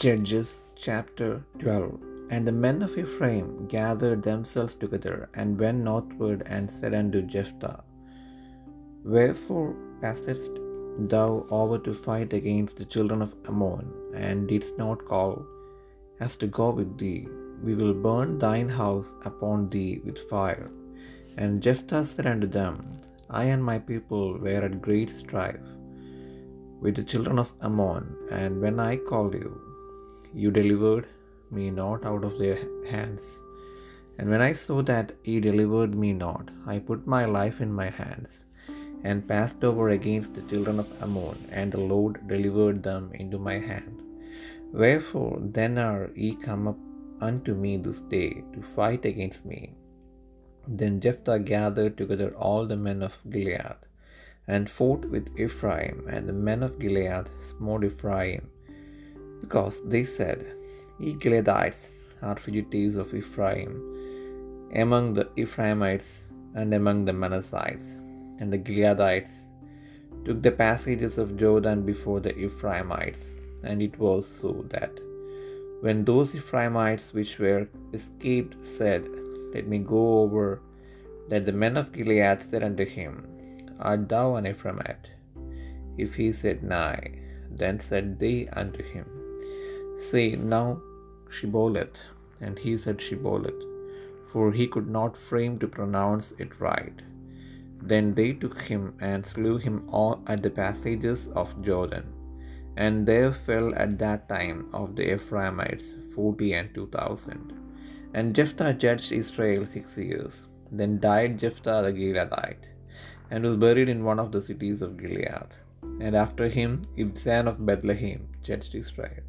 Judges chapter 12 And the men of Ephraim gathered themselves together and went northward and said unto Jephthah, Wherefore passest thou over to fight against the children of Ammon, and didst not call us to go with thee? We will burn thine house upon thee with fire. And Jephthah said unto them, I and my people were at great strife with the children of Ammon, and when I called you, you delivered me not out of their hands. And when I saw that ye delivered me not, I put my life in my hands, and passed over against the children of Ammon, and the Lord delivered them into my hand. Wherefore then are ye come up unto me this day to fight against me? Then Jephthah gathered together all the men of Gilead, and fought with Ephraim, and the men of Gilead smote Ephraim, because they said, Gileadites are fugitives of Ephraim among the Ephraimites and among the Manassites. And the Gileadites took the passages of Jordan before the Ephraimites. And it was so that when those Ephraimites which were escaped said, Let me go over, that the men of Gilead said unto him, Art thou an Ephraimite? If he said, Nay, then said they unto him, Say now Shibboleth. And he said Sibboleth, for he could not frame to pronounce it right. Then they took him and slew him all at the passages of Jordan. And there fell at that time of the Ephraimites forty and two thousand. And Jephthah judged Israel six years. Then died Jephthah the Gileadite, and was buried in one of the cities of Gilead. And after him Ibzan of Bethlehem judged Israel.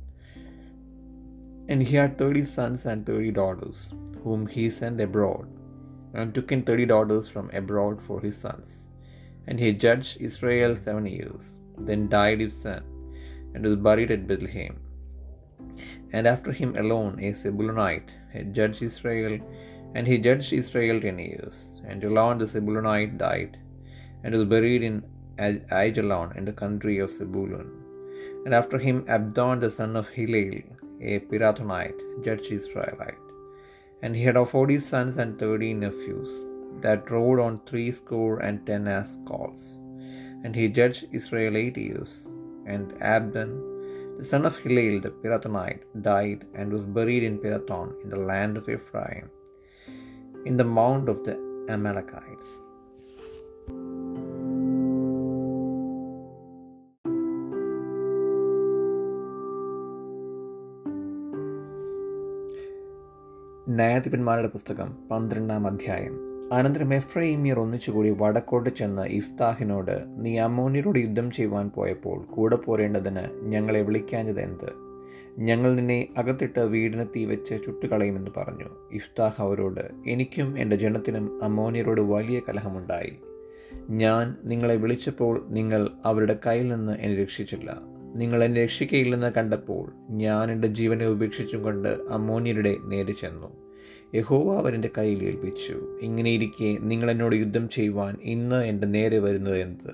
And he had thirty sons and thirty daughters, whom he sent abroad, and took in thirty daughters from abroad for his sons. And he judged Israel seven years. Then died Ibzan, and was buried at Bethlehem. And after him Elon a Zebulunite had judged Israel, and he judged Israel ten years. And Elon the Zebulunite died, and was buried in Aijalon in the country of Zebulun. And after him Abdon the son of Hillel, a Pirathonite, judged Israelite. And he had forty sons and thirty nephews, that rode on threescore and ten ass colts. And he judged Israel eight years. And Abdon, the son of Hillel the Pirathonite, died and was buried in Pirathon in the land of Ephraim, in the mount of the Amalekites. ന്യായാധിപന്മാരുടെ പുസ്തകം പന്ത്രണ്ടാം അധ്യായം. അനന്തരം എഫ്രൈമിയർ ഒന്നിച്ചുകൂടി വടക്കോട്ട് ചെന്ന് ഇഫ്താഹിനോട് നീ അമ്മോനിയരോട് യുദ്ധം ചെയ്യുവാൻ പോയപ്പോൾ കൂടെ പോരേണ്ടതിന് ഞങ്ങളെ വിളിക്കാഞ്ഞത് എന്ത്? ഞങ്ങൾ നിന്നെ അകത്തിട്ട് വീടിന് തീ വെച്ച് ചുട്ടുകളയുമെന്ന് പറഞ്ഞു. ഇഫ്താഹ് അവരോട് എനിക്കും എന്റെ ജനത്തിനും അമോനിയരോട് വലിയ കലഹമുണ്ടായി. ഞാൻ നിങ്ങളെ വിളിച്ചപ്പോൾ നിങ്ങൾ അവരുടെ കയ്യിൽ നിന്ന് എന്നെ രക്ഷിച്ചില്ല. നിങ്ങൾ എന്നെ രക്ഷിക്കയില്ലെന്ന് കണ്ടപ്പോൾ ഞാൻ എന്റെ ജീവനെ ഉപേക്ഷിച്ചും കൊണ്ട് അമ്മോനിയരുടെ നേരെ ചെന്നു. യഹോവ അവരെന്റെ കയ്യിൽ ഏൽപ്പിച്ചു. ഇങ്ങനെയിരിക്കെ നിങ്ങൾ എന്നോട് യുദ്ധം ചെയ്യുവാൻ ഇന്ന് എന്റെ നേരെ വരുന്നത് എന്ത്?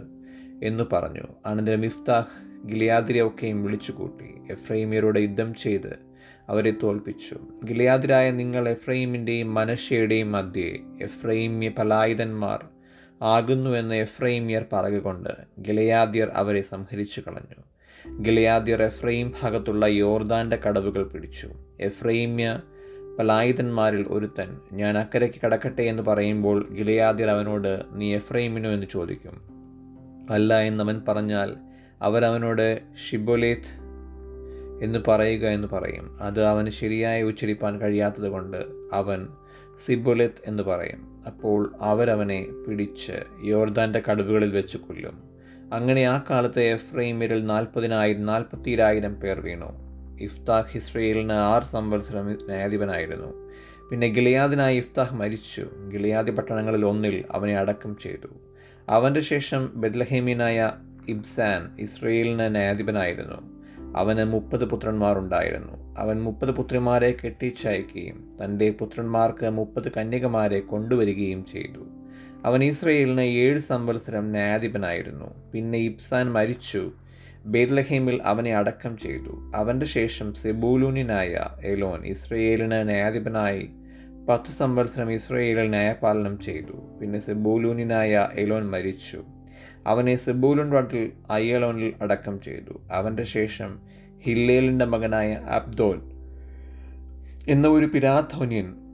എന്ന് പറഞ്ഞു. അനന്തരം ഇഫ്താഹ് ഗിലയാദിരെ ഒക്കെയും വിളിച്ചുകൂട്ടി. എഫ്രൈമിയരോട് യുദ്ധം ചെയ്ത് അവരെ തോൽപ്പിച്ചു. ഗിലിയാദിരായ നിങ്ങൾ എഫ്രൈമിന്റെയും മനഷയുടെയും മധ്യേ എഫ്രൈമ്യ പലായുധന്മാർ ആകുന്നുവെന്ന് എഫ്രൈമിയർ പറയുകൊണ്ട് ഗിലയാദിയർ അവരെ സംഹരിച്ചു കളഞ്ഞു ഗിലയാദ്യർ എഫ്രൈം ഭാഗത്തുള്ള യോർദാന്റെ കടവുകൾ പിടിച്ചു. എഫ്രൈമ്യ പലായുധന്മാരിൽ ഒരുത്തൻ ഞാൻ അക്കരയ്ക്ക് കടക്കട്ടെ എന്ന് പറയുമ്പോൾ ഗിലയാദ്യർ അവനോട് നീ എഫ്രൈമിനോ എന്ന് ചോദിക്കും. അല്ല എന്നവൻ പറഞ്ഞാൽ അവരവനോട് ഷിബോലേത്ത് എന്ന് പറയുക എന്ന് പറയും. അത് അവന് ശരിയായി ഉച്ചരിപ്പാൻ കഴിയാത്തത് കൊണ്ട് അവൻ സിബുലെത്ത് എന്ന് പറയും. അപ്പോൾ അവരവനെ പിടിച്ച് യോർദാന്റെ കടുവുകളിൽ വെച്ച് കൊല്ലും. അങ്ങനെ ആ കാലത്ത് എഫ്രൈമിരിൽ നാൽപ്പതിനായിരം നാൽപ്പത്തിരായിരം പേർ വീണു. ഇഫ്താഹ് ഇസ്രയേലിന് ആറ് സംവത്സരം ന്യായാധിപനായിരുന്നു. പിന്നെ ഗിലിയാദിനായി ഇഫ്താഹ് മരിച്ചു. ഗിലിയാദി പട്ടണങ്ങളിൽ ഒന്നിൽ അവനെ അടക്കം ചെയ്തു. അവന്റെ ശേഷം ബെദ്ലഹേമിനായ ഇബ്സാൻ ഇസ്രയേലിന് ന്യായാധിപനായിരുന്നു. അവന് മുപ്പത് പുത്രന്മാരുണ്ടായിരുന്നു അവൻ മുപ്പത് പുത്രിമാരെ കെട്ടിച്ചയക്കുകയും തന്റെ പുത്രന്മാർക്ക് മുപ്പത് കന്യകമാരെ കൊണ്ടുവരികയും ചെയ്തു. അവൻ ഇസ്രയേലിന് ഏഴ് സംവത്സരം ന്യായാധിപനായിരുന്നു. പിന്നെ ഇബ്സാൻ മരിച്ചു. ബേദ്ലഹീമിൽ അവനെ അടക്കം ചെയ്തു. അവന്റെ ശേഷം സെബൂലൂനിനായ എലോൻ ഇസ്രയേലിന് ന്യായാധിപനായി പത്ത് സംവത്സരം ഇസ്രയേലിൽ ന്യായപാലനം ചെയ്തു. പിന്നെ സെബൂലൂനിനായ എലോൻ മരിച്ചു. അവനെ സെബൂലുൻ വട്ടിൽ അയ്യലോനിൽ അടക്കം ചെയ്തു. അവന്റെ ശേഷം ഹില്ലേലിന്റെ മകനായ അബ്ദോൻ എന്ന ഒരു പിരാധോന്യൻ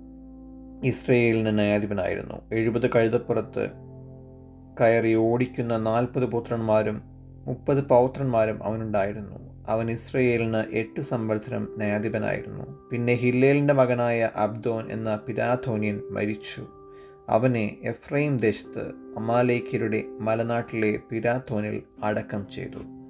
ഇസ്രയേലിന് ന്യായാധിപനായിരുന്നു. എഴുപത് കഴുതപ്പുറത്ത് കയറി ഓടിക്കുന്ന നാൽപ്പത് പുത്രന്മാരും മുപ്പത് പൗത്രന്മാരും അവനുണ്ടായിരുന്നു. അവൻ ഇസ്രയേലിന് എട്ട് സംവത്സരം ന്യായാധിപനായിരുന്നു. പിന്നെ ഹില്ലേലിന്റെ മകനായ അബ്ദോൻ എന്ന പിരാധോനിയൻ മരിച്ചു. അവനെ എഫ്രൈം ദേശത്ത് അമാലേഖ്യരുടെ മലനാട്ടിലെ പിരാത്തോനിൽ അടക്കം ചെയ്തു.